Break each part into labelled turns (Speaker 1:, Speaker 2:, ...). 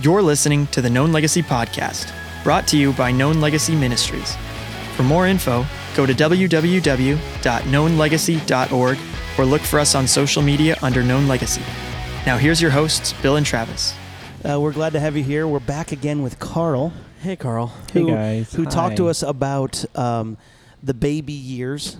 Speaker 1: You're listening to the Known Legacy Podcast, brought to you by Known Legacy Ministries. For more info, go to www.knownlegacy.org or look for us on social media under Known Legacy. Now, here's your hosts, Bill and Travis.
Speaker 2: Uh, we're glad to have you here. We're back again with Carl.
Speaker 3: Hey, Carl.
Speaker 2: Who,
Speaker 4: Hey, guys.
Speaker 2: Who talked to us about um, the baby years.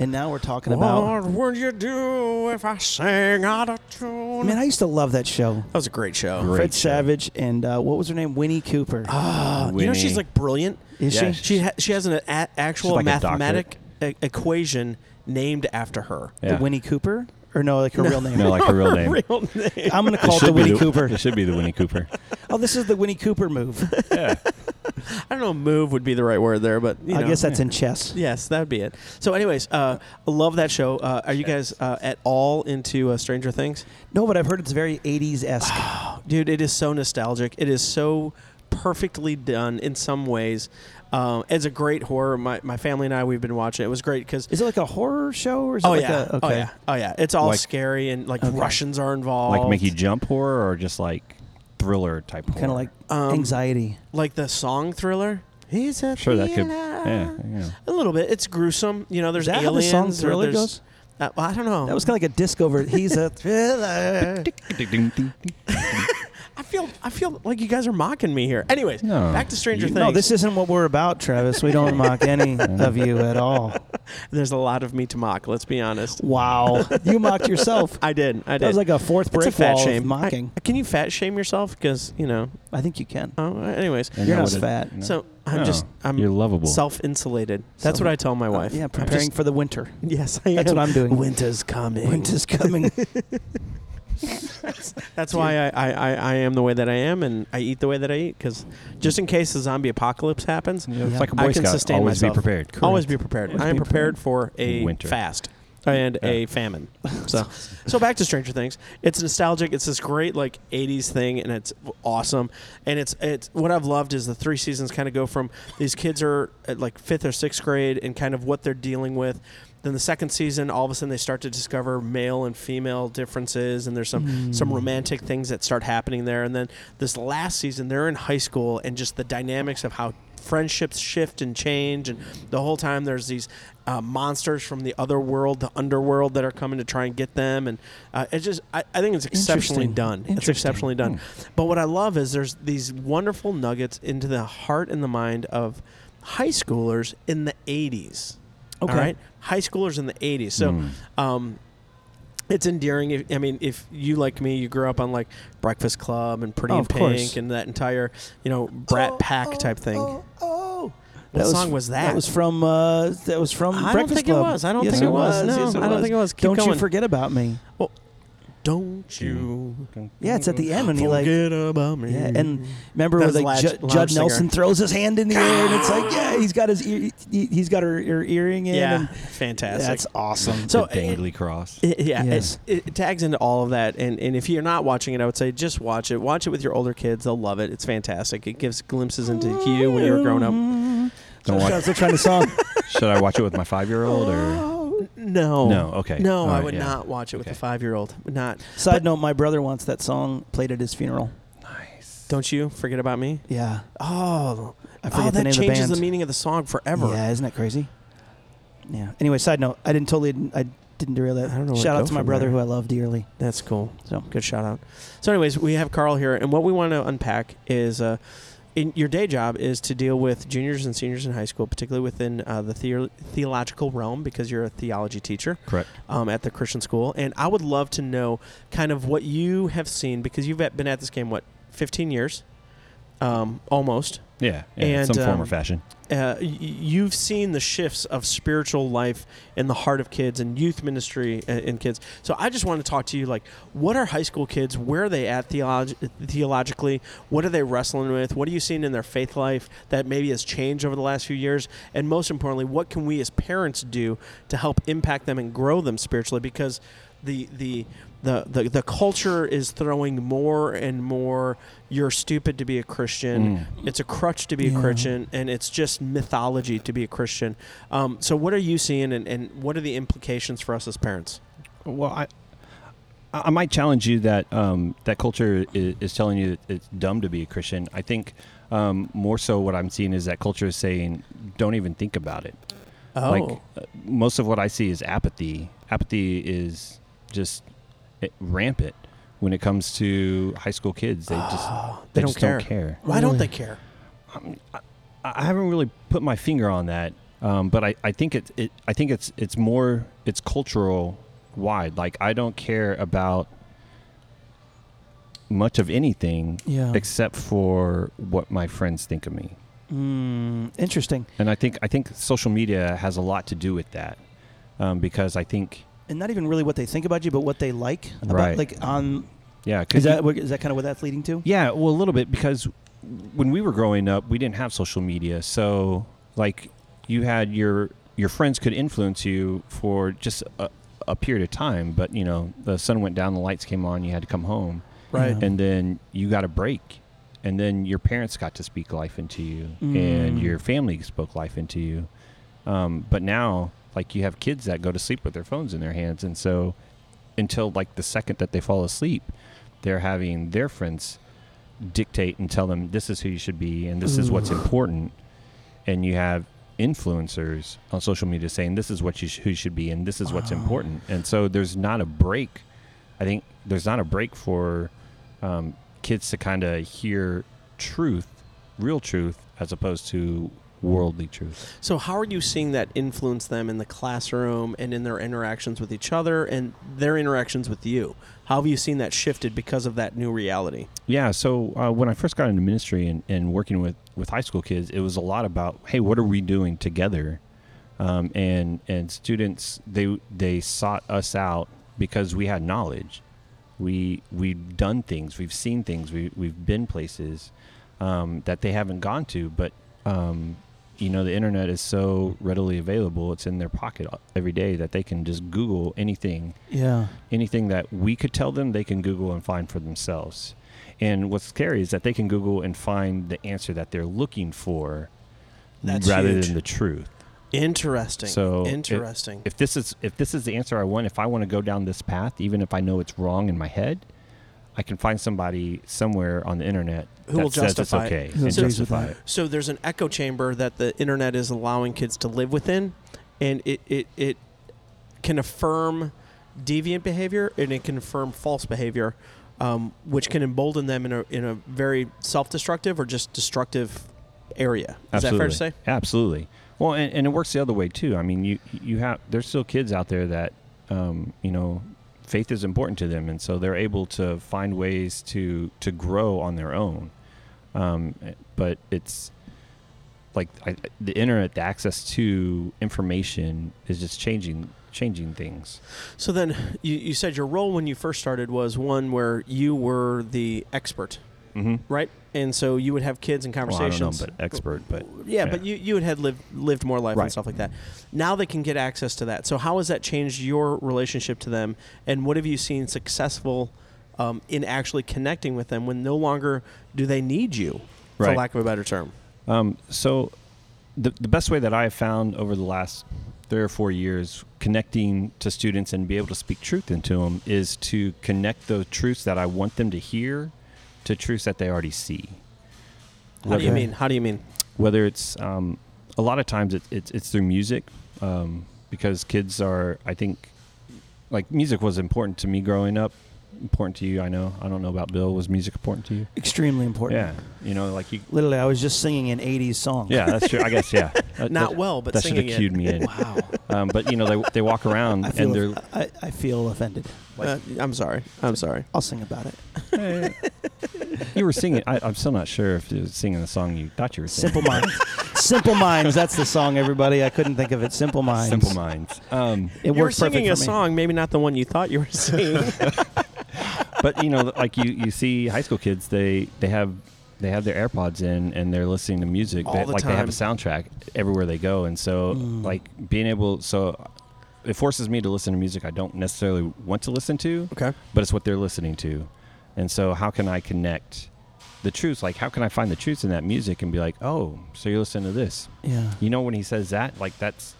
Speaker 2: And now we're talking about.
Speaker 3: What would you do if I sang out of tune?
Speaker 2: Man, I used to love that show.
Speaker 3: that was a great show.
Speaker 4: Great
Speaker 2: Fred
Speaker 4: show.
Speaker 2: Savage and uh, what was her name? Winnie Cooper.
Speaker 3: Ah, you know she's like brilliant.
Speaker 2: Is
Speaker 4: yeah,
Speaker 2: she?
Speaker 3: She ha- she has an a- actual
Speaker 4: like a
Speaker 3: mathematic e- equation named after her.
Speaker 2: The
Speaker 4: Yeah.
Speaker 2: Winnie Cooper? Or no, like her real name?
Speaker 4: No, like her real name.
Speaker 3: Real name.
Speaker 2: I'm going to call it
Speaker 4: should
Speaker 2: the
Speaker 4: be
Speaker 2: Winnie Cooper.
Speaker 4: It should be the Winnie Cooper.
Speaker 2: Oh, this is the Winnie Cooper move.
Speaker 4: Yeah.
Speaker 3: I don't know. Move would be the right word there, but you
Speaker 2: I
Speaker 3: know.
Speaker 2: guess that's in chess.
Speaker 3: Yes, that would be it. So, anyways, uh, I love that show. Uh, are you guys uh, at all into uh, Stranger Things?
Speaker 2: No, but I've heard it's very 80s esque.
Speaker 3: Dude, it is so nostalgic. It is so perfectly done in some ways. Um, it's a great horror. My, my family and I, we've been watching it. It was great because.
Speaker 2: is it like a horror show or is
Speaker 3: Oh
Speaker 2: it like
Speaker 3: yeah.
Speaker 2: a. Okay.
Speaker 3: Oh yeah. Oh yeah. It's all
Speaker 4: Like-
Speaker 3: scary and like
Speaker 2: Okay.
Speaker 3: Russians are involved.
Speaker 4: Like make you jump horror or just like thriller type horror?
Speaker 2: Kind of like
Speaker 3: Um,
Speaker 2: anxiety.
Speaker 3: like the song Thriller. He's a
Speaker 4: Sure, that could. Yeah. yeah.
Speaker 3: A little bit. It's gruesome. You know, there's
Speaker 2: Is that how the
Speaker 3: aliens.
Speaker 2: song
Speaker 3: or
Speaker 2: Thriller
Speaker 3: there's-
Speaker 2: goes?
Speaker 3: Uh, well, I don't know.
Speaker 2: That was kind of like a disco version. He's a thriller.
Speaker 3: I feel. I feel like you guys are mocking me here. Anyways,
Speaker 4: No.
Speaker 3: back to Stranger
Speaker 4: You-
Speaker 3: Things.
Speaker 2: No, this isn't what we're about, Travis. We don't mock any of you at all.
Speaker 3: There's a lot of me to mock. Let's be honest.
Speaker 2: Wow. You mocked yourself.
Speaker 3: I did. I did.
Speaker 2: That was like a fourth
Speaker 3: it's a fat
Speaker 2: wall
Speaker 3: shame.
Speaker 2: of mocking.
Speaker 3: I- can you fat shame yourself? Because you know.
Speaker 2: I, think you can.
Speaker 3: Oh, anyways.
Speaker 4: And
Speaker 2: You're not
Speaker 4: would've-
Speaker 2: fat.
Speaker 4: no.
Speaker 3: So I'm
Speaker 4: No,
Speaker 3: just. I'm
Speaker 4: You're lovable.
Speaker 3: self-insulated. That's
Speaker 2: Self-
Speaker 3: what I tell my wife.
Speaker 2: Uh, yeah, preparing
Speaker 3: just-
Speaker 2: for the winter.
Speaker 3: yes, I
Speaker 2: That's
Speaker 3: am.
Speaker 2: what I'm doing.
Speaker 3: Winter's coming.
Speaker 2: Winter's coming.
Speaker 3: That's why I, I, I, I am the way that I am, and I eat the way that I eat. Because just in case the zombie apocalypse happens,
Speaker 4: You It's like a Boy
Speaker 3: I can
Speaker 4: Scout.
Speaker 3: sustain
Speaker 4: Always
Speaker 3: myself.
Speaker 4: be prepared.
Speaker 3: always be prepared.
Speaker 2: Always
Speaker 3: I am
Speaker 2: be
Speaker 3: prepared for a
Speaker 4: Winter.
Speaker 3: fast and a famine. So, so back to Stranger Things. It's nostalgic. It's this great like '80s thing, and it's awesome. And it's it's what I've loved is the three seasons kind of go from these kids are at like fifth or sixth grade and kind of what they're dealing with. Then the second season, all of a sudden they start to discover male and female differences, and there's some some romantic things that start happening there. And then this last season, they're in high school, and just the dynamics of how friendships shift and change, and the whole time there's these uh, monsters from the other world, the underworld, that are coming to try and get them, and uh, it's just I, I think it's exceptionally done. It's exceptionally done. But what I love is there's these wonderful nuggets into the heart and the mind of high schoolers in the 80s.
Speaker 2: Okay.
Speaker 3: All right, high schoolers in the '80s. So,
Speaker 4: Mm.
Speaker 3: um, it's endearing. If, I mean, if you like me, you grew up on like Breakfast Club and Pretty
Speaker 2: Oh,
Speaker 3: in
Speaker 2: of course.
Speaker 3: Pink and that entire, you know, Brat Pack type thing.
Speaker 2: Oh, oh.
Speaker 3: What
Speaker 2: That
Speaker 3: song was that?
Speaker 2: That was from. Uh, that was from
Speaker 3: I don't
Speaker 2: Breakfast
Speaker 3: think it was. I don't
Speaker 2: Yes,
Speaker 3: think it was. No,
Speaker 2: Yes,
Speaker 3: I don't
Speaker 2: was.
Speaker 3: think it was. Keep
Speaker 2: don't you
Speaker 3: going.
Speaker 2: forget about me.
Speaker 3: Don't you
Speaker 2: Yeah, it's at the end when he like.
Speaker 3: forget about me?
Speaker 2: Yeah, and remember
Speaker 3: That
Speaker 2: where
Speaker 3: was the
Speaker 2: like
Speaker 3: lounge-
Speaker 2: Ju-
Speaker 3: lounge
Speaker 2: Judd
Speaker 3: singer.
Speaker 2: Nelson throws his hand in the air and it's like, yeah, he's got his ear, he, he's got her, her earring in.
Speaker 3: yeah,
Speaker 2: and
Speaker 3: fantastic.
Speaker 2: that's awesome.
Speaker 3: So,
Speaker 4: the dangly cross.
Speaker 3: It- yeah,
Speaker 2: Yeah.
Speaker 3: It's, it, it tags into all of that, and and if you're not watching it, I would say just watch it. Watch it with your older kids; they'll love it. It's fantastic. It gives glimpses into you when you were growing up.
Speaker 4: Don't
Speaker 2: I
Speaker 4: watch.
Speaker 2: was still trying to song.
Speaker 4: Should I watch it with my five-year-old or?
Speaker 3: No,
Speaker 4: No, okay.
Speaker 3: no,
Speaker 4: All
Speaker 3: I
Speaker 4: right,
Speaker 3: would
Speaker 4: yeah.
Speaker 3: not watch it with
Speaker 4: Okay.
Speaker 3: a five-year-old. Not.
Speaker 2: Side note: My brother wants that song played at his funeral.
Speaker 4: Nice.
Speaker 3: Don't you forget about me?
Speaker 2: Yeah,
Speaker 3: Oh,
Speaker 2: I forget
Speaker 3: oh,
Speaker 2: the
Speaker 3: that
Speaker 2: name of the
Speaker 3: changes
Speaker 2: band.
Speaker 3: the meaning of the song forever.
Speaker 2: Yeah, isn't that crazy? Yeah. Anyway, side note: I didn't totally, I didn't derail that.
Speaker 3: I don't know where
Speaker 2: Shout out to my
Speaker 3: from
Speaker 2: brother
Speaker 3: there.
Speaker 2: who I love dearly.
Speaker 3: That's cool.
Speaker 2: So
Speaker 3: Good shout out. So, anyways, we have Carl here, and what we want to unpack is, uh, in your day job is to deal with juniors and seniors in high school, particularly within uh, the theo- theological realm, because you're a theology teacher.
Speaker 4: Correct.
Speaker 3: um, at the Christian school. And I would love to know kind of what you have seen because you've been at this game, what, 15 years? Um, almost.
Speaker 4: Yeah. yeah in
Speaker 3: And,
Speaker 4: some form
Speaker 3: um,
Speaker 4: or fashion.
Speaker 3: Uh, y- you've seen the shifts of spiritual life in the heart of kids and youth ministry uh, in kids. So I just want to talk to you like, what are high school kids? Where are they at theolog- theologically? What are they wrestling with? What are you seeing in their faith life that maybe has changed over the last few years? And most importantly, what can we as parents do to help impact them and grow them spiritually? Because the the the, the, the culture is throwing more and more you're stupid to be a christian
Speaker 4: Mm.
Speaker 3: it's a crutch to be
Speaker 2: Yeah.
Speaker 3: a christian and it's just mythology to be a christian um, so what are you seeing and, and what are the implications for us as parents
Speaker 4: Well, I I I might challenge you that um, that culture is, is telling you that it's dumb to be a Christian. I think um, more so what I'm seeing is that culture is saying, don't even think about it.
Speaker 3: Oh,
Speaker 4: Like uh, most of what I see is apathy. Apathy is just rampant when it comes to high school kids. They just
Speaker 3: Oh,
Speaker 4: they,
Speaker 3: they don't
Speaker 4: just
Speaker 3: care.
Speaker 4: don't care.
Speaker 3: why don't they care?
Speaker 4: I, I haven't really put my finger on that, um, but I, I think it's it, I think it's it's more it's cultural wide. Like I don't care about much of anything
Speaker 2: Yeah.
Speaker 4: except for what my friends think of me,
Speaker 2: Mm, interesting.
Speaker 4: and I think I think social media has a lot to do with that um, because I think
Speaker 2: And not even really what they think about you, but what they like. About,
Speaker 4: Right.
Speaker 2: Like on.
Speaker 4: yeah
Speaker 2: Is
Speaker 4: you-
Speaker 2: that that kind of what that's leading to?
Speaker 4: Yeah, well, a little bit because when we were growing up, we didn't have social media, so like you had your your friends could influence you for just a, a period of time, but you know the sun went down, the lights came on, you had to come home,
Speaker 3: Right.
Speaker 2: Yeah.
Speaker 4: and then you got a break, and then your parents got to speak life into you, and
Speaker 2: Mm.
Speaker 4: your family spoke life into you. Um, but now, like you have kids that go to sleep with their phones in their hands, and so until like the second that they fall asleep, they're having their friends dictate and tell them this is who you should be and this is what's important, and you have influencers on social media saying this is what you sh- who you should be and this is what's
Speaker 2: Wow.
Speaker 4: important, and so there's not a break. I think there's not a break for um, kids to kind of hear truth, real truth, as opposed to worldly truth.
Speaker 3: So how are you seeing that influence them in the classroom and in their interactions with each other and their interactions with you? How have you seen that shifted because of that new reality?
Speaker 4: Yeah. So uh, when I first got into ministry and, and working with, with high school kids, it was a lot about, hey, what are we doing together? Um, and and students they they sought us out because we had knowledge. We we've done things, we've seen things, we we've been places um, that they haven't gone to, but um, you know the internet is so readily available; it's in their pocket every day that they can just Google anything
Speaker 2: Yeah.
Speaker 4: anything that we could tell them, they can Google and find for themselves. And what's scary is that they can Google and find the answer that they're looking for
Speaker 3: That's
Speaker 4: rather
Speaker 3: huge.
Speaker 4: than the truth.
Speaker 3: Interesting.
Speaker 4: So, if-
Speaker 3: interesting.
Speaker 4: If this is if this is the answer I want, if I want to go down this path, even if I know it's wrong in my head, I can find somebody somewhere on the internet
Speaker 3: Who
Speaker 4: that
Speaker 3: will
Speaker 4: says
Speaker 3: justify
Speaker 4: it's
Speaker 3: it.
Speaker 4: okay
Speaker 2: Who
Speaker 4: and
Speaker 2: agrees with
Speaker 4: justify it.
Speaker 3: So there's an echo chamber that the internet is allowing kids to live within, and it it, it can affirm deviant behavior and it can affirm false behavior, um, which can embolden them in a in a very self-destructive or just destructive area. Is that fair to say?
Speaker 4: Absolutely. Well, and, and it works the other way too. I mean, you you have there's still kids out there that um, you know faith is important to them, and so they're able to find ways to to grow on their own. Um, but it's like I, the internet, the access to information is just changing changing things.
Speaker 3: So then you, you said your role when you first started was one where you were the expert,
Speaker 4: Mm-hmm.
Speaker 3: right? And so you would have kids in
Speaker 4: Well, I
Speaker 3: conversations.
Speaker 4: don't know, but expert, but
Speaker 3: yeah,
Speaker 4: yeah.
Speaker 3: but you, you would had lived lived more life and stuff like that. Now they can get access to that. So how has that changed your relationship to them? And what have you seen successful um, in actually connecting with them when no longer do they need you, for
Speaker 4: Right.
Speaker 3: lack of a better term?
Speaker 4: Um, so, the the best way that I have found over the last three or four years connecting to students and be able to speak truth into them is to connect the truths that I want them to hear to truths that they already see.
Speaker 3: How do you mean? How do you mean?
Speaker 4: Whether it's um, a lot of times it, it's it's through music um, because kids are I think like music was important to me growing up. Important to you, I know. I don't know about Bill. Was music important to you?
Speaker 2: Extremely important.
Speaker 4: Yeah, you know, like you.
Speaker 2: Literally, I was just singing an '80s song.
Speaker 4: Yeah, that's true. I guess yeah. That-
Speaker 3: Not
Speaker 4: that-
Speaker 3: well, but
Speaker 4: that should have cued
Speaker 3: it.
Speaker 4: me in.
Speaker 3: Wow.
Speaker 4: Um, but you know, they they walk around
Speaker 2: I
Speaker 4: and
Speaker 2: feel,
Speaker 4: they're
Speaker 2: I, I feel offended.
Speaker 3: Uh, I'm sorry. I'm sorry.
Speaker 2: I'll sing about it.
Speaker 4: you were singing. I, I'm still not sure if you were singing the song you thought you were singing.
Speaker 2: Simple Minds. Simple Minds. That's the song, everybody. I couldn't think of it. Simple Minds.
Speaker 4: Simple Minds. Um,
Speaker 2: It
Speaker 3: you were singing a song, maybe not the one you thought you were singing.
Speaker 4: but you know, like you, you see high school kids, they they have they have their AirPods in and they're listening to music.
Speaker 3: All
Speaker 4: They-
Speaker 3: the
Speaker 4: like they have a soundtrack everywhere they go, and so
Speaker 2: Mm.
Speaker 4: like being able so it forces me to listen to music I don't necessarily want to listen to.
Speaker 3: okay.
Speaker 4: but it's what they're listening to. And so, how can I connect the truths? Like, how can I find the truths in that music and be like, oh, so you're listening to this?
Speaker 2: Yeah.
Speaker 4: You know, when he says that, like, that's,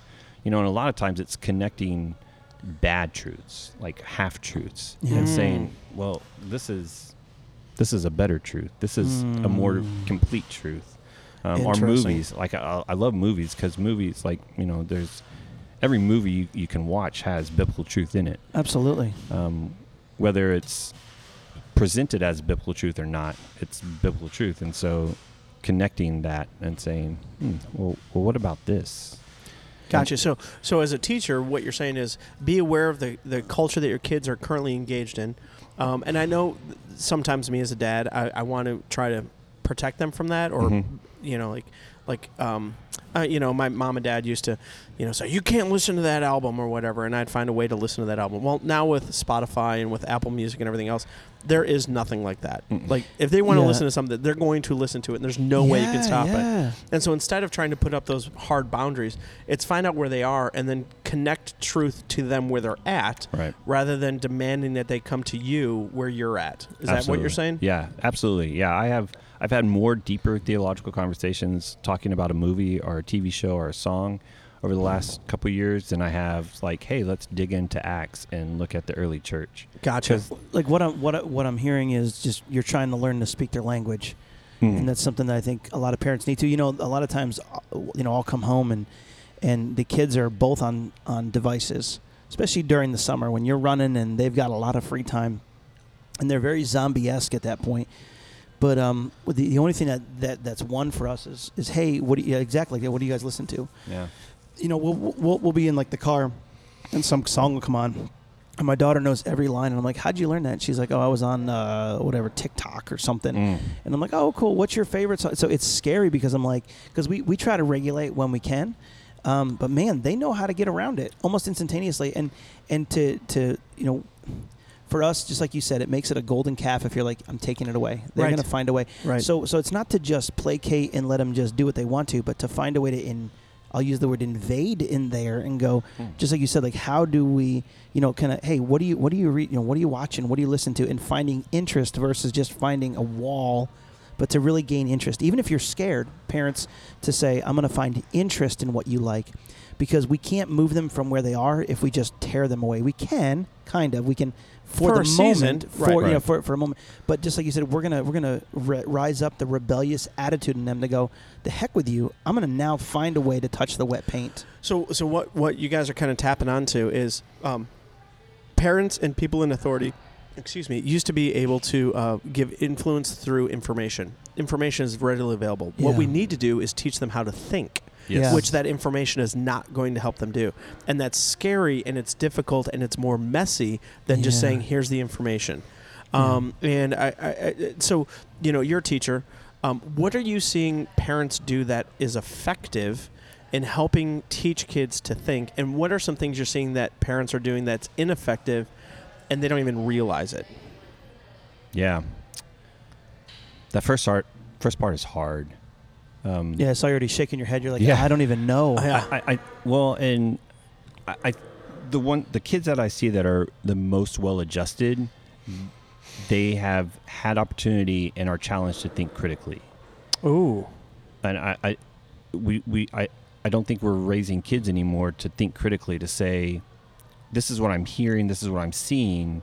Speaker 4: you know, and a lot of times it's connecting bad truths, like half truths,
Speaker 2: Yeah.
Speaker 4: and
Speaker 3: Mm.
Speaker 4: saying, "Well, this is this is a better truth. This is a more
Speaker 2: Mm.
Speaker 4: complete truth." Um, or movies, like I, I love movies because movies, like you know, there's every movie you, you can watch has biblical truth in it,
Speaker 2: Absolutely.
Speaker 4: um, whether it's presented as biblical truth or not. It's biblical truth, and so connecting that and saying, hmm, "Well, well, what about this?"
Speaker 3: Gotcha. So, so as a teacher, what you're saying is be aware of the, the culture that your kids are currently engaged in. Um, and I know sometimes me as a dad, I, I want to try to protect them from that, or
Speaker 4: Mhm.
Speaker 3: you know, like like um, uh, you know, my mom and dad used to, you know, say you can't listen to that album or whatever, and I'd find a way to listen to that album. Well, now with Spotify and with Apple Music and everything else, there is nothing like that.
Speaker 4: Mm-mm.
Speaker 3: Like if they want to
Speaker 2: Yeah.
Speaker 3: listen to something, they're going to listen to it, and there's no way you can
Speaker 2: Yeah,
Speaker 3: stop it. And so instead of trying to put up those hard boundaries, it's find out where they are and then connect truth to them where they're at
Speaker 4: Right.
Speaker 3: rather than demanding that they come to you where you're at. Is that what you're saying?
Speaker 4: Yeah, absolutely. Yeah, I have. I've had more deeper theological conversations talking about a movie or a TV show or a song over the last couple of years than I have like, hey, let's dig into Acts and look at the early church.
Speaker 3: Gotcha.
Speaker 2: Like what I'm what I- what I'm hearing is just you're trying to learn to speak their language,
Speaker 4: Hmm.
Speaker 2: and that's something that I think a lot of parents need to. You know, a lot of times, uh, you know, I'll come home and and the kids are both on on devices, especially during the summer when you're running and they've got a lot of free time, and they're very zombie esque at that point. But um, the, the only thing that, that that's one for us is is hey, what do you, yeah, exactly? What do you guys listen to?
Speaker 4: yeah.
Speaker 2: you know, we'll, we'll we'll be in like the car, and some song will come on, and my daughter knows every line, and I'm like, "How'd you learn that?" And she's like, "Oh, I was on uh, whatever TikTok or something,"
Speaker 4: Mm.
Speaker 2: and I'm like, "Oh, cool. What's your favorite song?" So it's scary because I'm like, because we we try to regulate when we can, um, but man, they know how to get around it almost instantaneously, and and to to you know. For us, just like you said, it makes it a golden calf if you're like, I'm taking it away. They're
Speaker 3: Right.
Speaker 2: going to find a way.
Speaker 3: Right.
Speaker 2: So, so it's not to just placate and let them just do what they want to, but to find a way to in, I'll use the word invade in there and go,
Speaker 4: Hmm.
Speaker 2: just like you said, like how do we, you know, kind of, hey, what do you, what do you read, you know, what are you watching, what do you listen to, and finding interest versus just finding a wall, but to really gain interest, even if you're scared, parents, to say, I'm going to find interest in what you like, because we can't move them from where they are if we just tear them away. We can, kind of, we can. For,
Speaker 3: For
Speaker 2: the
Speaker 3: a season,
Speaker 2: moment, for
Speaker 3: right.
Speaker 2: you know, for, for a moment, but just like you said, we're gonna we're gonna ri- rise up the rebellious attitude in them to go, the heck with you. I'm gonna now find a way to touch the wet paint.
Speaker 3: So, so what what you guys are kind of tapping onto is um, parents and people in authority. Excuse me. Used to be able to uh, give influence through information. Information is readily available. What
Speaker 2: Yeah.
Speaker 3: we need to do is teach them how to think.
Speaker 4: Yes.
Speaker 2: Yeah.
Speaker 3: which that information is not going to help them do. And that's scary and it's difficult and it's more messy than just
Speaker 2: Yeah.
Speaker 3: saying, here's the information. Um, and I, I, I, so, you know, you're a teacher. Um, what are you seeing parents do that is effective in helping teach kids to think? And what are some things you're seeing that parents are doing that's ineffective and they don't even realize it?
Speaker 4: Yeah. That first part, first part is hard. Um,
Speaker 2: Yeah, I saw you already shaking your head. You're like,
Speaker 4: Yeah.
Speaker 2: I don't even know.
Speaker 3: Yeah.
Speaker 4: I, I, I well, and I, I, the one, the kids that I see that are the most well adjusted, they have had opportunity and are challenged to think critically.
Speaker 3: Ooh.
Speaker 4: And I, I we, we, I, I don't think we're raising kids anymore to think critically to say, this is what I'm hearing, this is what I'm seeing.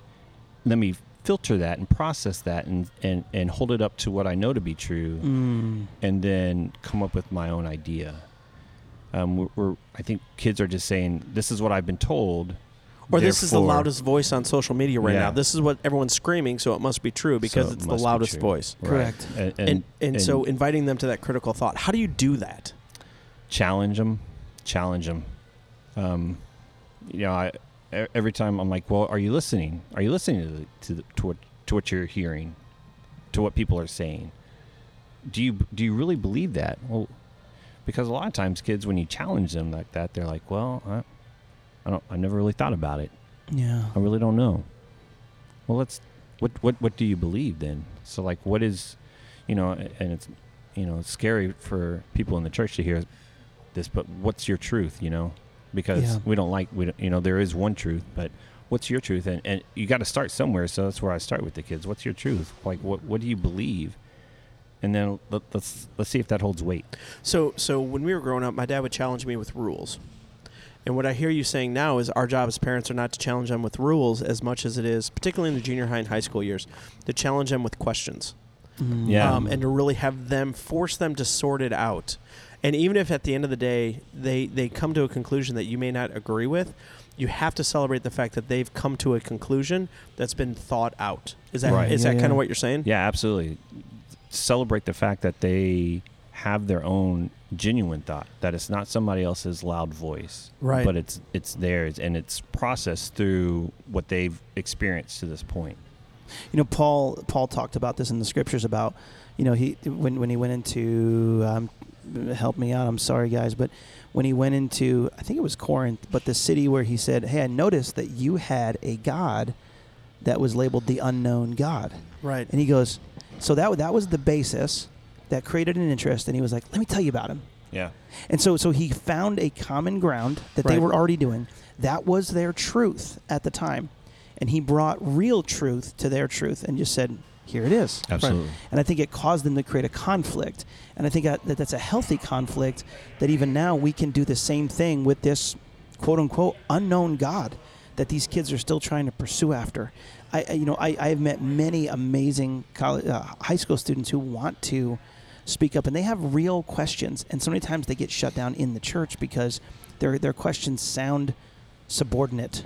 Speaker 4: Let me filter that and process that and, and, and hold it up to what I know to be true
Speaker 2: Mm.
Speaker 4: and then come up with my own idea. Um, we're, we're, I think kids are just saying, "This is what I've been told,"
Speaker 3: Or this is the loudest voice on social media right
Speaker 4: Yeah.
Speaker 3: now. This is what everyone's screaming, so it must be true because
Speaker 4: So it
Speaker 3: it's the loudest
Speaker 4: true.
Speaker 3: voice.
Speaker 4: Right.
Speaker 2: Correct.
Speaker 4: And,
Speaker 3: And, and, so inviting them to that critical thought. How do you do that?
Speaker 4: challenge them, challenge them. Um, you know, I every time I'm like, "Well, are you listening? Are you listening to the, to, the, to what to what you're hearing, to what people are saying? Do you do you really believe that?" Well, because a lot of times kids, when you challenge them like that, they're like, "Well, I, I don't. I never really thought about it."
Speaker 2: Yeah.
Speaker 4: I really don't know. Well, let's. What what what do you believe then? So like, what is, you know, and it's, you know, it's scary for people in the church to hear this, but what's your truth? You know, because
Speaker 2: Yeah.
Speaker 4: we don't like we don't, you know there is one truth, but what's your truth? And and you got to start somewhere. So that's where I start with the kids. What's your truth? Like what what do you believe? And then let, let's let's see if that holds weight.
Speaker 3: So, so when we were growing up, my dad would challenge me with rules, And what I hear you saying now is our job as parents are not to challenge them with rules as much as it is, particularly in the junior high and high school years, to challenge them with questions.
Speaker 2: Mm.
Speaker 4: Yeah.
Speaker 3: Um, and to really have them force them to sort it out. And even if at the end of the day they, they come to a conclusion that you may not agree with, you have to celebrate the fact that they've come to a conclusion that's been thought out. Is that is
Speaker 4: Right.
Speaker 2: Yeah,
Speaker 3: that kind of what you're saying?
Speaker 4: Yeah, absolutely. Celebrate the fact that they have their own genuine thought. That it's not somebody else's loud voice,
Speaker 3: Right.
Speaker 4: But it's it's theirs, and it's processed through what they've experienced to this point.
Speaker 2: You know, Paul Paul talked about this in the scriptures about, you know, he when when he went into um, help me out. I'm sorry, guys, but when he went into I think it was Corinth, but the city where he said, "Hey, I noticed that you had a god that was labeled the unknown god,"
Speaker 3: Right.
Speaker 2: and he goes, "So that that was the basis that created an interest," and he was like, "Let me tell you about him."
Speaker 4: Yeah,
Speaker 2: And so, so he found a common ground that they were already doing. That was their truth at the time, and he brought real truth to their truth and just said, "Here it is."
Speaker 4: absolutely.
Speaker 2: And I think it caused them to create a conflict, and I think that, that that's a healthy conflict. That even now we can do the same thing with this quote unquote unknown God that these kids are still trying to pursue after. I, you know, I, I have met many amazing college, uh, high school students who want to speak up, and they have real questions. And so many times they get shut down in the church because their their questions sound subordinate.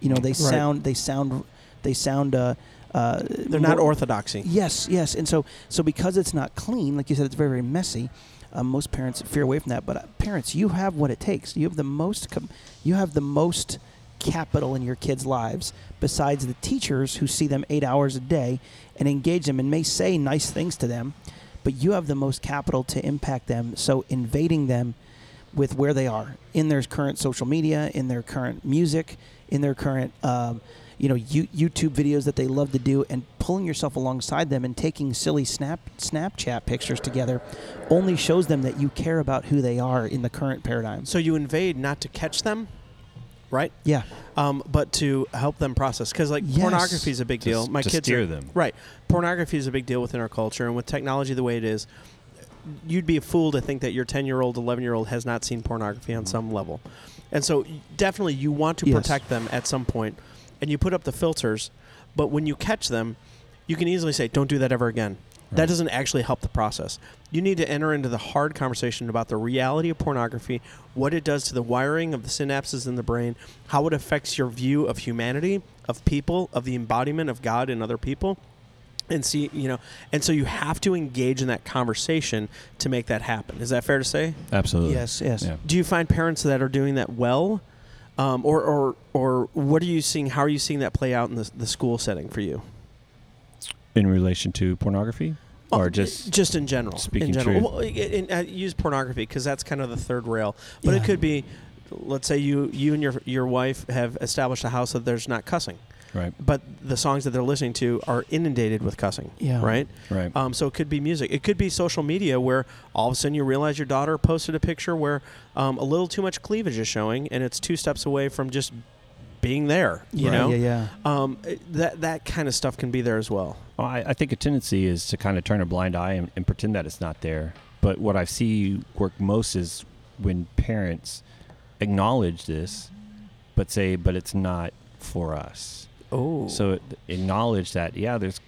Speaker 2: You know, they sound they sound they sound. Uh, uh,
Speaker 3: They're not
Speaker 2: more-
Speaker 3: orthodoxy.
Speaker 2: Yes, yes, and so so because it's not clean, like you said, it's very very messy. Um, most parents fear away from that, but uh, parents, you have what it takes. You have the most, com- you have the most capital in your kids' lives besides the teachers who see them eight hours a day and engage them and may say nice things to them, but you have the most capital to impact them. So invading them with where they are in their current social media, in their current music, in their current, um, you know, you, YouTube videos that they love to do, and pulling yourself alongside them and taking silly snap Snapchat pictures together, only shows them that you care about who they are in the current paradigm.
Speaker 3: So you invade not to catch them, right?
Speaker 2: Yeah,
Speaker 3: Um, but to help them process. Because like
Speaker 2: Yes.
Speaker 3: pornography is a big
Speaker 4: To
Speaker 3: deal.
Speaker 4: s-
Speaker 3: My
Speaker 4: to
Speaker 3: kids
Speaker 4: steer
Speaker 3: are,
Speaker 4: them.
Speaker 3: Right. Pornography is a big deal within our culture, and with technology the way it is, you'd be a fool to think that your 10 year old, 11 year old has not seen pornography on some level. And so, definitely, you want to
Speaker 2: Yes.
Speaker 3: protect them at some point, and you put up the filters. But when you catch them, you can easily say, "Don't do that ever again." That doesn't actually help the process. You need to enter into the hard conversation about the reality of pornography, what it does to the wiring of the synapses in the brain, how it affects your view of humanity, of people, of the embodiment of God in other people and see you know and so you have to engage in that conversation to make that happen is that fair to say
Speaker 4: Absolutely.
Speaker 2: yes, yes.
Speaker 4: Yeah.
Speaker 3: do you find parents that are doing that well um, or, or or what are you seeing how are you seeing that play out in the, the school setting for you?
Speaker 4: In relation to pornography, or
Speaker 3: Oh,
Speaker 4: just
Speaker 3: just in general
Speaker 4: speaking
Speaker 3: in general.
Speaker 4: truth.
Speaker 3: well, i- in- uh, use pornography because that's kind of the third rail. But it could be let's say you you and your your wife have established a house that there's not cussing
Speaker 4: right,
Speaker 3: but the songs that they're listening to are inundated with cussing
Speaker 2: Yeah.
Speaker 3: right
Speaker 4: right,
Speaker 3: Um, so it could be music. It could be social media where all of a sudden you realize your daughter posted a picture where um, a little too much cleavage is showing, and it's two steps away from just being there. You
Speaker 2: yeah,
Speaker 3: know,
Speaker 2: yeah, yeah.
Speaker 3: Um, that that kind of stuff can be there as well.
Speaker 4: Well, I, I think a tendency is to kind of turn a blind eye and, and pretend that it's not there. But what I see work most is when parents acknowledge this, but say, "But it's not for us."
Speaker 3: Oh,
Speaker 4: So it- acknowledge that, yeah, there's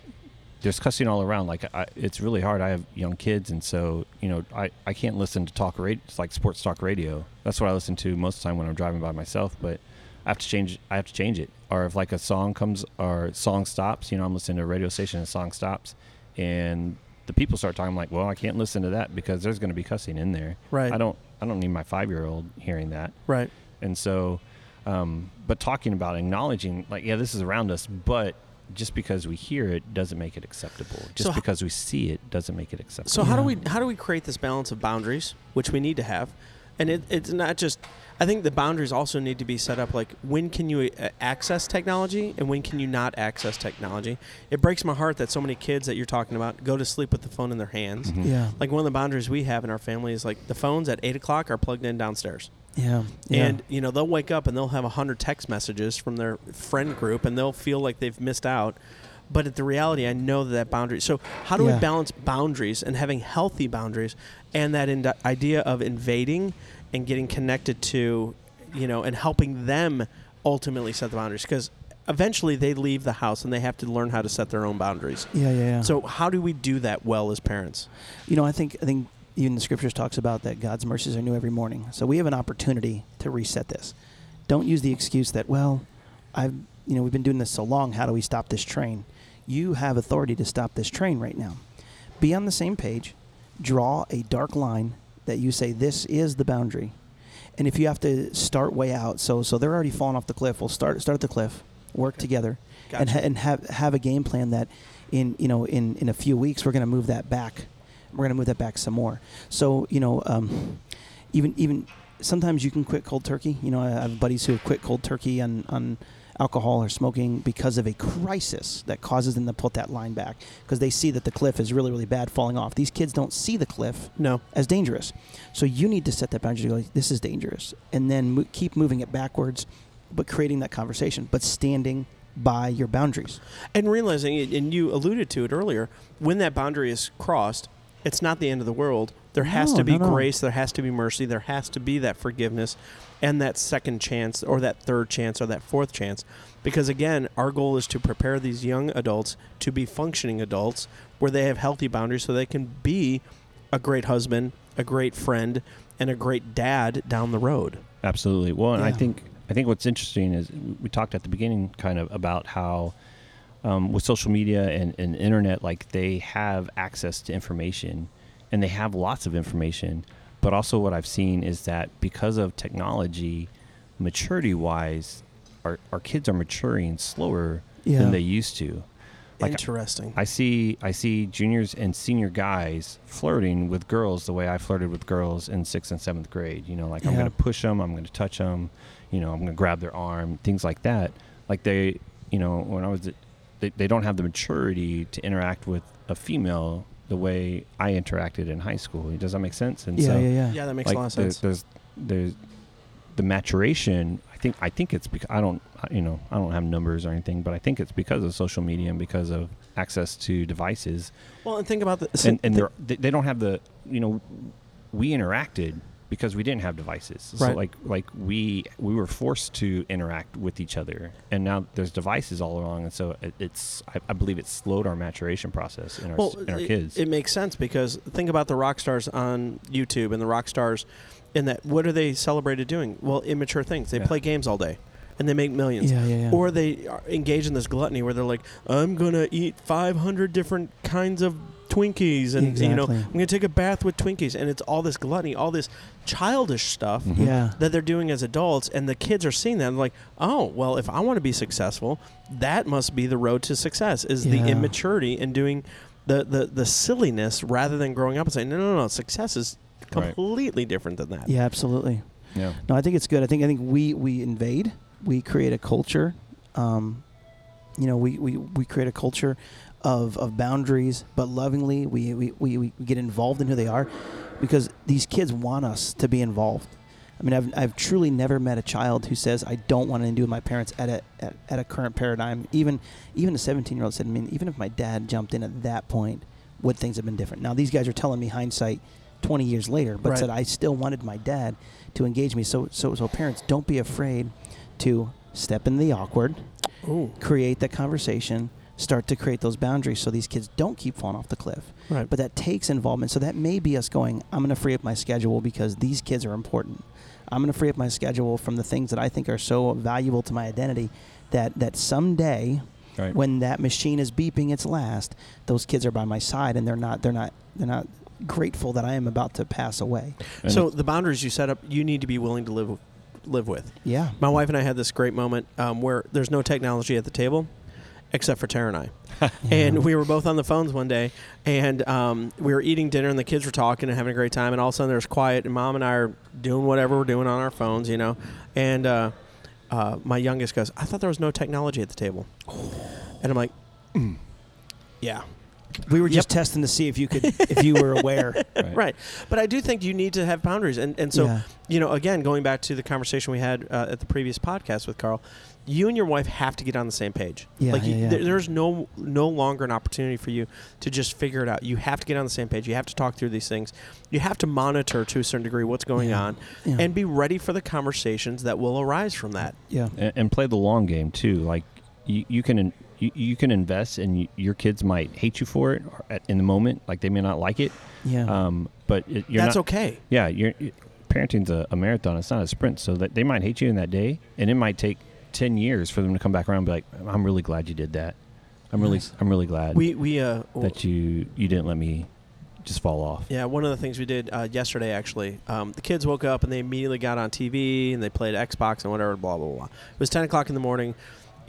Speaker 4: there's cussing all around. Like I, it's really hard. I have young kids, and so you know, I, I can't listen to talk radio. It's like sports talk radio. That's what I listen to most of the time when I'm driving by myself. But I have to change. I have to change it. Or if like a song comes or song stops, you know, I'm listening to a radio station and a song stops, and the people start talking. I'm like, well, I can't listen to that because there's going to be cussing in there.
Speaker 3: right,
Speaker 4: I don't. I don't need my five year old hearing that.
Speaker 3: right,
Speaker 4: And so, um, but talking about acknowledging, like, yeah, this is around us, but just because we hear it doesn't make it acceptable. Just
Speaker 3: So
Speaker 4: because we see it doesn't make it acceptable.
Speaker 3: So how do we how do we create this balance of boundaries, which we need to have, and it, it's not just. I think the boundaries also need to be set up. Like when can you uh, access technology and when can you not access technology? It breaks my heart that so many kids that you're talking about go to sleep with the phone in their hands.
Speaker 4: Mhm.
Speaker 2: Yeah,
Speaker 3: Like one of the boundaries we have in our family is like the phones at eight o'clock are plugged in downstairs,
Speaker 2: yeah, yeah.
Speaker 3: and you know they'll wake up and they'll have a hundred text messages from their friend group, and they'll feel like they've missed out. But at the reality, I know that that boundary. So how do
Speaker 2: Yeah.
Speaker 3: we balance boundaries and having healthy boundaries, and that ind- idea of invading and getting connected to, you know, and helping them ultimately set the boundaries because eventually they leave the house and they have to learn how to set their own boundaries.
Speaker 2: Yeah, yeah, yeah.
Speaker 3: So how do we do that well as parents?
Speaker 2: You know, I think I think even the scriptures talks about that God's mercies are new every morning. So we have an opportunity to reset this. Don't use the excuse that, well, I've you know, we've been doing this so long, how do we stop this train? You have authority to stop this train right now. Be on the same page, draw a dark line that you say this is the boundary. And if you have to start way out, so so they're already falling off the cliff, we'll start start at the cliff, work
Speaker 3: Okay.
Speaker 2: together and, ha- and have have a game plan that in you know in in a few weeks we're going to move that back we're going to move that back some more so you know um, even even sometimes you can quit cold turkey you know i have buddies who have quit cold turkey on on alcohol or smoking because of a crisis that causes them to put that line back because they see that the cliff is really really bad falling off these kids don't see the cliff
Speaker 3: no.
Speaker 2: as dangerous. So you need to set that boundary. to go, This is dangerous, and then mo- keep moving it backwards, but creating that conversation, but standing by your boundaries.
Speaker 3: And realizing, and you alluded to it earlier, when that boundary is crossed, it's not the end of the world. There has
Speaker 2: No,
Speaker 3: to be
Speaker 2: no, no.
Speaker 3: grace, there has to be mercy, there has to be that forgiveness and that second chance or that third chance or that fourth chance. Because again, our goal is to prepare these young adults to be functioning adults where they have healthy boundaries so they can be a great husband, a great friend, and a great dad down the road.
Speaker 4: Absolutely. Well, and I think I think what's interesting is we talked at the beginning kind of about how um, with social media and, and internet, like they have access to information and they have lots of information. But also, what I've seen is that because of technology, maturity wise, our, our kids are maturing slower
Speaker 2: Yeah.
Speaker 4: than they used to. Like,
Speaker 3: Interesting.
Speaker 4: I see I see juniors and senior guys flirting with girls the way I flirted with girls in sixth and seventh grade. You know, like I'm going to push them, I'm going to touch them, you know, I'm going to grab their arm, things like that. Like they, you know, when I was, they, they don't have the maturity to interact with a female the way I interacted in high school. Does that make sense? And
Speaker 2: Yeah,
Speaker 4: so,
Speaker 2: yeah, yeah.
Speaker 3: yeah, that makes
Speaker 4: like
Speaker 3: a lot of sense.
Speaker 4: there's there's the maturation. I think I think it's because I don't you know I don't have numbers or anything, but I think it's because of social media and because of access to devices,
Speaker 3: Well, and think about the
Speaker 4: and and they're, they they don't have the you know we interacted because we didn't have devices. So like like we we were forced to interact with each other, and now there's devices all along, and so it, it's I, I believe it slowed our maturation process in our s- in our
Speaker 3: it,
Speaker 4: kids.
Speaker 3: It makes sense because think about the rock stars on YouTube and the rock stars in that what are they celebrated doing? Well, immature things. They
Speaker 4: Yeah.
Speaker 3: play games all day and they make millions.
Speaker 2: Yeah, yeah, yeah.
Speaker 3: Or they engage in this gluttony where they're like, I'm gonna eat 500 different kinds of Twinkies, and you know, I'm gonna take a bath with Twinkies, and it's all this gluttony, all this childish stuff
Speaker 4: Mhm.
Speaker 2: yeah.
Speaker 3: that they're doing as adults, and the kids are seeing that and like, oh, well, if I want to be successful, that must be the road to success is the immaturity and doing the, the the silliness rather than growing up and saying, no, no, no, success is
Speaker 4: Right.
Speaker 3: completely different than that.
Speaker 2: Yeah, absolutely.
Speaker 4: yeah.
Speaker 2: No, I think it's good. I think I think we we invade, we create a culture. Um, you know, we, we, we create a culture of, of boundaries, but lovingly we, we, we, we get involved in who they are because these kids want us to be involved. I mean, I've, I've truly never met a child who says, I don't want to do with my parents at a, at, at a current paradigm. Even, even a 17 year old said, I mean, even if my dad jumped in at that point, would things have been different? Now, these guys are telling me hindsight 20 years later, but
Speaker 3: Right.
Speaker 2: said, I still wanted my dad to engage me. So, so, so parents, don't be afraid to step in the awkward,
Speaker 3: Ooh,
Speaker 2: create that conversation, start to create those boundaries so these kids don't keep falling off the cliff.
Speaker 3: right.
Speaker 2: But that takes involvement. So that may be us going, I'm going to free up my schedule because these kids are important. I'm going to free up my schedule from the things that I think are so valuable to my identity that, that someday
Speaker 4: Right.
Speaker 2: when that machine is beeping its last, those kids are by my side and they're not they're not they're not grateful that I am about to pass away.
Speaker 4: And
Speaker 3: so the boundaries you set up, you need to be willing to live live with.
Speaker 2: Yeah.
Speaker 3: My wife and I had this great moment um, where there's no technology at the table, except for Tara and I. And we were both on the phones one day, and um, we were eating dinner, and the kids were talking and having a great time. And all of a sudden, there's quiet, and mom and I are doing whatever we're doing on our phones, you know. And uh, uh, my youngest goes, "I thought there was no technology at the table," and I'm like, "Yeah."
Speaker 2: We were just testing to see if you could, if you were aware.
Speaker 4: Right.
Speaker 3: right. But I do think you need to have boundaries, and and so
Speaker 2: Yeah.
Speaker 3: you know, again, going back to the conversation we had uh, at the previous podcast with Carl, you and your wife have to get on the same page.
Speaker 2: Yeah,
Speaker 3: like
Speaker 2: yeah,
Speaker 3: you,
Speaker 2: yeah.
Speaker 3: There, there's no no longer an opportunity for you to just figure it out. You have to get on the same page. You have to talk through these things. You have to monitor to a certain degree what's going
Speaker 2: Yeah.
Speaker 3: on,
Speaker 2: Yeah.
Speaker 3: and be ready for the conversations that will arise from that.
Speaker 2: yeah.
Speaker 4: and, and play the long game too. Like you, you can in, you, you can invest, and you, your kids might hate you for it or at, in the moment. Like they may not like it,
Speaker 2: Yeah.
Speaker 4: um, but it, you're
Speaker 3: That's
Speaker 4: not.
Speaker 3: okay.
Speaker 4: Yeah, you're, you parenting's a, a marathon. It's not a sprint. So that they might hate you in that day, and it might take ten years for them to come back around and be like, "I'm really glad you did that. I'm really,
Speaker 2: Nice.
Speaker 4: I'm really glad
Speaker 3: We we uh
Speaker 4: that you you didn't let me just fall off."
Speaker 3: Yeah, one of the things we did uh, yesterday, actually, um, the kids woke up and they immediately got on TV and they played Xbox and whatever, blah blah blah. It was ten o'clock in the morning,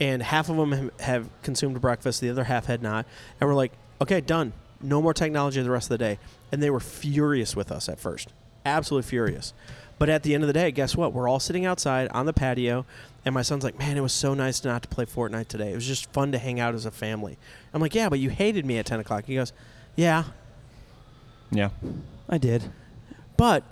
Speaker 3: and half of them have, have consumed breakfast, the other half had not, and we're like, okay, done. No more technology the rest of the day, and they were furious with us at first, absolutely furious. But at the end of the day, guess what? We're all sitting outside on the patio, and my son's like, "Man, it was so nice not to play Fortnite today. It was just fun to hang out as a family." I'm like, "Yeah, but you hated me at ten o'clock." He goes, "Yeah,
Speaker 4: Yeah,
Speaker 2: I did.
Speaker 3: but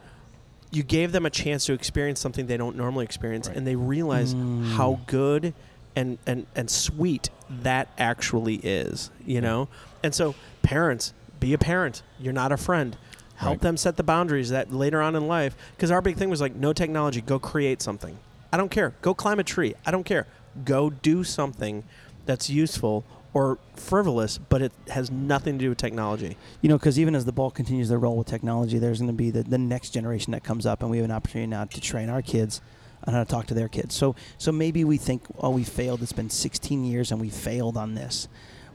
Speaker 3: you gave them a chance to experience something they don't normally experience
Speaker 4: Right.
Speaker 3: and they realize
Speaker 2: Mm.
Speaker 3: how good and, and, and sweet mm. that actually is you know? And so parents be a parent. You're not a friend. Help
Speaker 4: Right.
Speaker 3: them set the boundaries that later on in life because our big thing was like no technology. Go create something. I don't care. Go climb a tree. I don't care. Go do something that's useful or frivolous but it has nothing to do with technology.
Speaker 2: You know, because even as the ball continues to roll with technology, there's going to be the, the next generation that comes up, and we have an opportunity now to train our kids on how to talk to their kids. So, so maybe we think, oh, we failed. It's been 16 years, and we failed on this.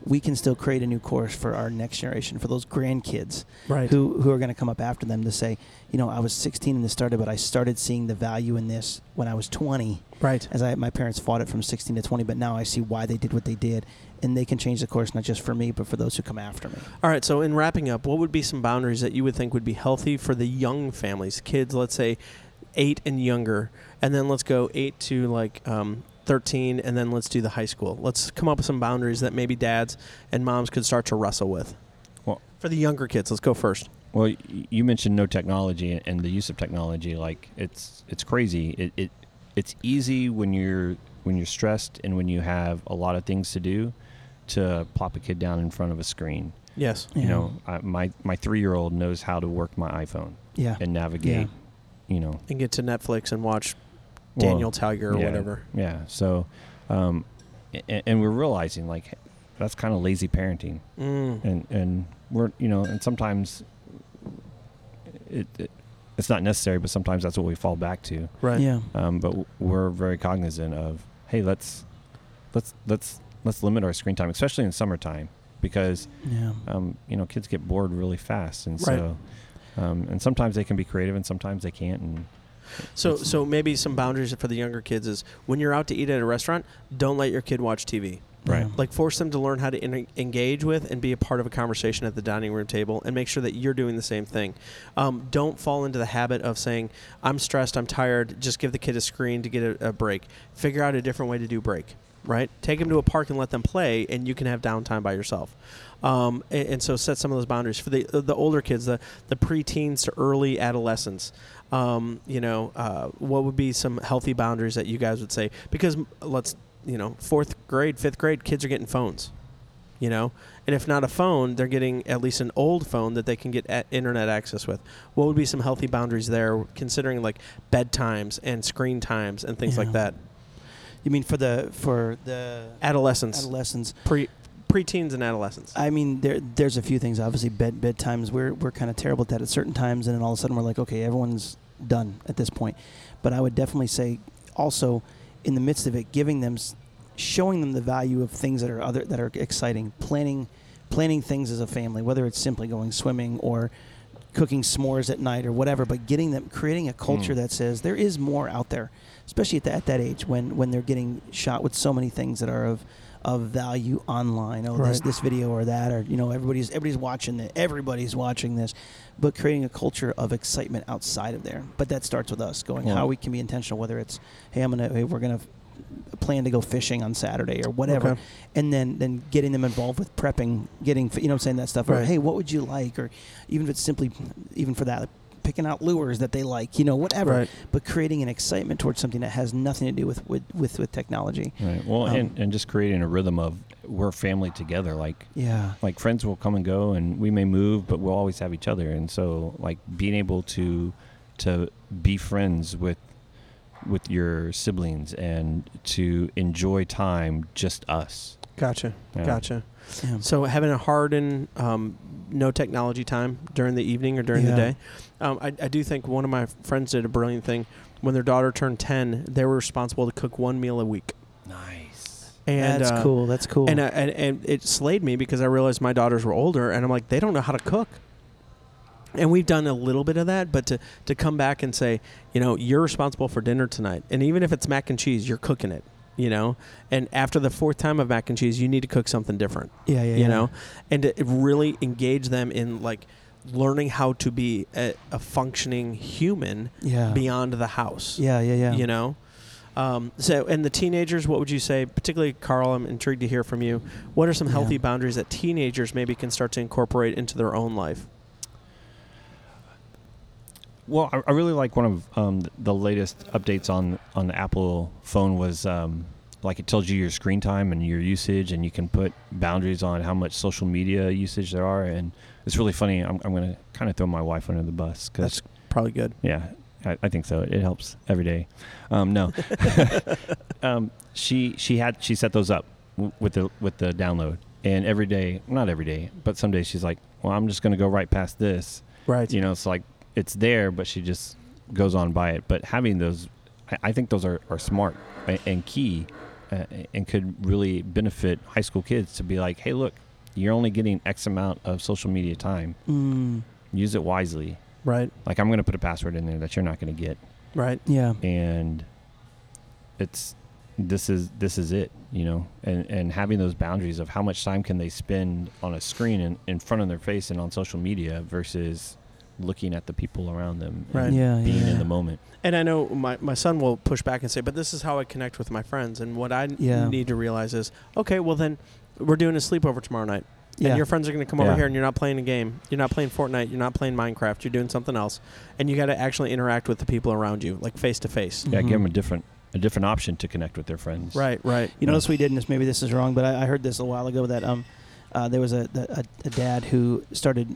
Speaker 2: We can still create a new course for our next generation, for those grandkids
Speaker 3: right
Speaker 2: who, who are going to come up after them to say, you know, I was 16 when this started, but I started seeing the value in this when I was 20
Speaker 3: right
Speaker 2: as I my parents fought it from 16 to 20, but now I see why they did what they did, and they can change the course not just for me, but for those who come after me.
Speaker 3: All right, so in wrapping up, what would be some boundaries that you would think would be healthy for the young families, kids, let's say eight and younger, and then let's go eight to like um, 13, and then let's do the high school. Let's come up with some boundaries that maybe dads and moms could start to wrestle with.
Speaker 4: Well-
Speaker 3: for the younger kids, let's go first.
Speaker 4: Well, you mentioned no technology and the use of technology. Like it's it's crazy. It, it it's easy when you're when you're stressed and when you have a lot of things to do to plop a kid down in front of a screen.
Speaker 3: Yes.
Speaker 4: You
Speaker 2: Yeah.
Speaker 4: know, I, my my three year old knows how to work my iPhone
Speaker 2: Yeah.
Speaker 4: and navigate. You know,
Speaker 3: And get to Netflix and watch
Speaker 4: well,
Speaker 3: Daniel Tiger or
Speaker 4: yeah,
Speaker 3: whatever.
Speaker 4: Yeah. So, um, and, and we're realizing like that's kind of lazy parenting,
Speaker 3: Mm.
Speaker 4: and and we're you know, and sometimes it, it it's not necessary, but sometimes that's what we fall back to.
Speaker 3: Right.
Speaker 2: Yeah.
Speaker 4: Um, but we're very cognizant of hey, let's let's let's let's limit our screen time, especially in summertime, because
Speaker 2: Yeah.
Speaker 4: um, you know kids get bored really fast, and
Speaker 3: Right.
Speaker 4: so um, and sometimes they can be creative, and sometimes they can't, and
Speaker 3: So, so maybe some boundaries for the younger kids is when you're out to eat at a restaurant, don't let your kid watch TV.
Speaker 4: Right.
Speaker 2: Yeah.
Speaker 3: like force them to learn how to in- engage with and be a part of a conversation at the dining room table and make sure that you're doing the same thing um, don't fall into the habit of saying i'm stressed i'm tired just give the kid a screen to get a, a break figure out a different way to do break right? Take them to a park and let them play and you can have downtime by yourself. Um, and, and so set some of those boundaries. For the the older kids the the preteens to early adolescents um, you know uh, what would be some healthy boundaries that you guys would say? Because let's you know fourth grade fifth grade kids are getting phones you know? And if not a phone they're getting at least an old phone that they can get internet access with. What would be some healthy boundaries there considering like bedtimes and screen times and things like that
Speaker 2: You mean for the for the
Speaker 3: adolescents
Speaker 2: adolescents?
Speaker 3: pre preteens and adolescents
Speaker 2: I mean, there there's a few things. Obviously, bed bedtimes. We're we're kind of terrible at that at certain times, and then all of a sudden we're like, okay, everyone's done at this point. But I would definitely say, also, in the midst of it, giving them, showing them the value of things that are other that are exciting. Planning, planning things as a family, whether it's simply going swimming or cooking s'mores at night or whatever. But getting them, creating a culture
Speaker 4: Mm.
Speaker 2: that says there is more out there, especially at, the, at that age when when they're getting shot with so many things that are of of value online. Oh, this
Speaker 3: Right.
Speaker 2: this video or that, or you know, everybody's everybody's watching it. Everybody's watching this, but creating a culture of excitement outside of there. But that starts with us going
Speaker 4: Well-
Speaker 2: how we can be intentional. Whether it's hey, I'm gonna hey, we're gonna plan to go fishing on Saturday or whatever,
Speaker 3: Okay.
Speaker 2: and then then getting them involved with prepping, getting you know what I'm saying that stuff. Or hey, what would you like? Or even if it's simply even for that. Picking out lures that they like, you know, whatever.
Speaker 3: Right.
Speaker 2: But creating an excitement towards something that has nothing to do with with with, with technology.
Speaker 4: Right. Well,
Speaker 2: Um,
Speaker 4: and, and just creating a rhythm of we're family together. Like
Speaker 2: Yeah.
Speaker 4: like friends will come and go, and we may move, but we'll always have each other. And so, like being able to to be friends with with your siblings and to enjoy time just us.
Speaker 3: Gotcha.
Speaker 4: Yeah.
Speaker 3: Gotcha.
Speaker 2: Yeah.
Speaker 3: So having a hard and um, no technology time during the evening or during the day, um, I, I do think one of my friends did a brilliant thing. When their daughter turned ten, they were responsible to cook one meal a week.
Speaker 4: Nice.
Speaker 3: And
Speaker 2: That's
Speaker 3: uh,
Speaker 2: cool. That's cool.
Speaker 3: And, uh, and and it slayed me because I realized my daughters were older, and I'm like, they don't know how to cook. And we've done a little bit of that, but to to come back and say, you know, you're responsible for dinner tonight, and even if it's mac and cheese, you're cooking it. You know, and after the fourth time of mac and cheese, you need to cook something different.
Speaker 2: yeah, yeah,
Speaker 3: you
Speaker 2: yeah.
Speaker 3: know, and to really engage them in like learning how to be a, a functioning human
Speaker 2: yeah,
Speaker 3: beyond the house
Speaker 2: yeah, yeah, yeah.
Speaker 3: you know um, so and the teenagers what would you say particularly carl i'm intrigued to hear from you what are some
Speaker 2: Yeah.
Speaker 3: healthy boundaries that teenagers maybe can start to incorporate into their own life
Speaker 4: Well, I, I really like one of um, the latest updates on on the Apple phone was um, like it tells you your screen time and your usage, and you can put boundaries on how much social media usage there are. And it's really funny. I'm, I'm going to kind of throw my wife under the bus because
Speaker 3: that's probably good
Speaker 4: yeah, I, I think so. It helps every day. Um, no, um, she she had she set those up w- with the with the download, and every day, not every day, but some days she's like, well, I'm just going to go right past this
Speaker 3: right
Speaker 4: you know it's like it's there but she just goes on by it. But having those i, I think those are, are smart and, and key uh, and could really benefit high school kids to be like hey look you're only getting x amount of social media time.
Speaker 2: Mm,
Speaker 4: use it wisely.
Speaker 3: Right.
Speaker 4: Like i'm going to put a password in there that you're not going to get.
Speaker 3: Right
Speaker 2: yeah,
Speaker 4: and it's this is this is it you know? And and having those boundaries of how much time can they spend on a screen in, in front of their face and on social media versus looking at the people around them and
Speaker 3: Right.
Speaker 2: Yeah,
Speaker 4: being
Speaker 2: yeah.
Speaker 4: in the moment
Speaker 3: and i know my, my son will push back and say but this is how i connect with my friends and what I
Speaker 2: Yeah.
Speaker 3: need to realize is okay well then we're doing a sleepover tomorrow night
Speaker 2: yeah.
Speaker 3: and your friends are going to come over here and you're not playing a game you're not playing fortnite you're not playing minecraft you're doing something else and you got to actually interact with the people around you like face to face
Speaker 4: yeah
Speaker 2: Mhm.
Speaker 4: give them a different a different option to connect with their friends
Speaker 3: right right
Speaker 2: You know, this we did, and this, maybe this is wrong, but I, I heard this a while ago that um, uh, there was a, a a dad who started.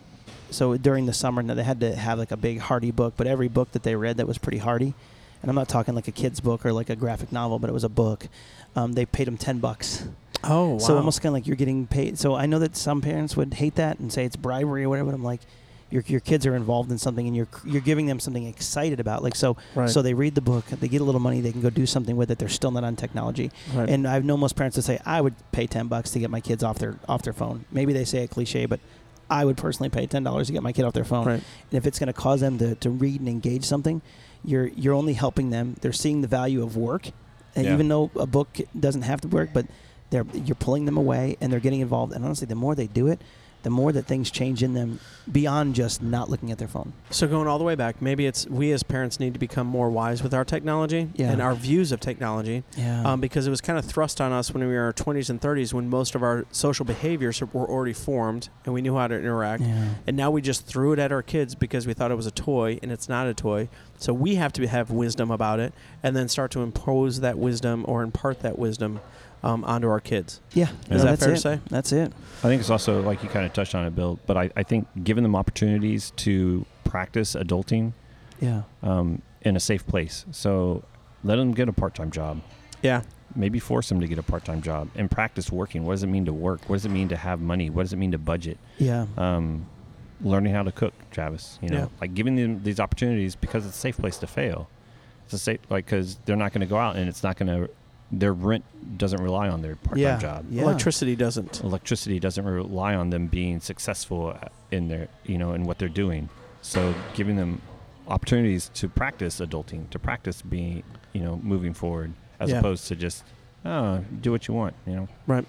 Speaker 2: So during the summer, now they had to have like a big hardy book, but every book that they read that was pretty hardy, and I'm not talking like a kid's book or like a graphic novel, but it was a book. Um, they paid them ten bucks.
Speaker 3: oh wow
Speaker 2: So almost kind of like you're getting paid. So I know that some parents would hate that and say it's bribery or whatever. But I'm like, your your kids are involved in something and you're you're giving them something excited about. Like so,
Speaker 3: right
Speaker 2: so they read the book, they get a little money, they can go do something with it. They're still not on technology.
Speaker 3: right.
Speaker 2: And I've known most parents that say I would pay ten bucks to get my kids off their off their phone. Maybe they say a cliche, but I would personally pay ten dollars to get my kid off their phone.
Speaker 3: right
Speaker 2: And if it's going to cause them to, to read and engage something, you're you're only helping them. They're seeing the value of work, and
Speaker 4: Yeah.
Speaker 2: even though a book doesn't have to work, but they're you're pulling them away and they're getting involved. And honestly, the more they do it, the more that things change in them beyond just not looking at their phone.
Speaker 3: So going all the way back, maybe it's we as parents need to become more wise with our technology
Speaker 2: Yeah.
Speaker 3: and our views of technology,
Speaker 2: Yeah.
Speaker 3: um, because it was kind of thrust on us when we were in our 20s and 30s, when most of our social behaviors were already formed and we knew how to interact.
Speaker 2: yeah.
Speaker 3: And now we just threw it at our kids because we thought it was a toy, and it's not a toy. So we have to have wisdom about it, and then start to impose that wisdom or impart that wisdom um, onto our kids.
Speaker 2: Yeah.
Speaker 3: Is
Speaker 2: No,
Speaker 3: that fair
Speaker 2: it.
Speaker 3: to say?
Speaker 2: That's it.
Speaker 4: i think it's also like you kind of touched on it bill but i, I think giving them opportunities to practice adulting
Speaker 2: Yeah.
Speaker 4: um, in a safe place so let them get a part-time job
Speaker 3: Yeah,
Speaker 4: maybe force them to get a part-time job and practice working what does it mean to work what does it mean to have money what does it mean to budget
Speaker 2: Yeah.
Speaker 4: um, learning how to cook travis you know
Speaker 3: Yeah.
Speaker 4: like giving them these opportunities because it's a safe place to fail it's a safe like because they're not going to go out and it's not going to their rent doesn't rely on their part-time
Speaker 2: Yeah.
Speaker 4: job
Speaker 2: Yeah.
Speaker 3: electricity doesn't.
Speaker 4: electricity doesn't rely on them being successful in their you know in what they're doing so giving them opportunities to practice adulting to practice being you know moving forward as
Speaker 3: Yeah.
Speaker 4: opposed to just oh do what you want you know Right.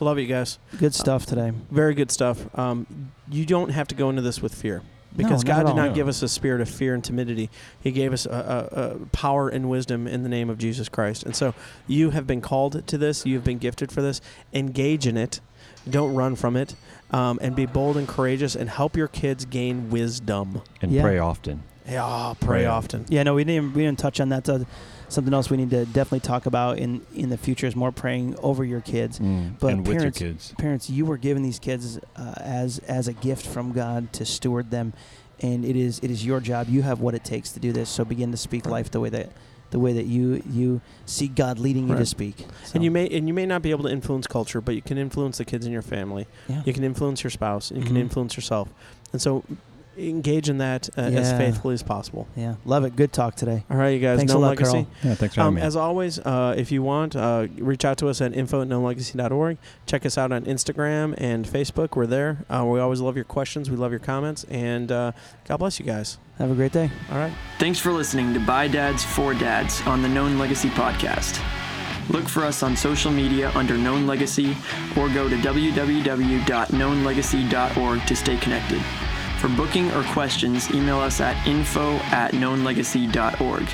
Speaker 3: Love you guys.
Speaker 2: Good stuff today.
Speaker 3: Very good stuff. Um, you don't have to go into this with fear. Because
Speaker 2: No,
Speaker 3: God
Speaker 2: at
Speaker 3: did not
Speaker 4: No.
Speaker 3: give us a spirit of fear and timidity. He gave us a, a, a power and wisdom in the name of Jesus Christ. And so you have been called to this. You have been gifted for this. Engage in it. Don't run from it. Um, and be bold and courageous and help your kids gain wisdom.
Speaker 4: and
Speaker 2: Yeah.
Speaker 4: pray often.
Speaker 3: Yeah, pray,
Speaker 4: Pray.
Speaker 3: often.
Speaker 2: Yeah, no, we didn't. We didn't touch on that. Uh, something else we need to definitely talk about in in the future is more praying over your kids. But
Speaker 4: and with your
Speaker 2: parents-
Speaker 4: kids.
Speaker 2: Parents, you were given these kids uh, as as a gift from God to steward them, and it is it is your job. You have what it takes to do this. So begin to speak life the way that the way that you you see God leading you to speak. So,
Speaker 3: And you may and you may not be able to influence culture, but you can influence the kids in your family.
Speaker 2: yeah.
Speaker 3: You can influence your spouse. You can
Speaker 2: Mhm.
Speaker 3: influence yourself. And so engage in that uh, as faithfully as possible.
Speaker 2: yeah, love it. Good talk today.
Speaker 3: All right, you guys.
Speaker 2: Thanks
Speaker 3: no
Speaker 2: a lot,
Speaker 3: legacy.
Speaker 2: Carl.
Speaker 4: Yeah, thanks for having
Speaker 3: Um,
Speaker 4: me.
Speaker 3: as always, uh, if you want, uh, reach out to us at info at knownlegacy.org. Check us out on Instagram and Facebook. We're there. Uh, we always love your questions. We love your comments. And uh, God bless you guys.
Speaker 2: Have a great day.
Speaker 3: All right.
Speaker 1: Thanks for listening to By Dads for Dads on the Known Legacy podcast. Look for us on social media under Known Legacy or go to www.knownlegacy.org to stay connected. For booking or questions, email us at info at knownlegacy.org.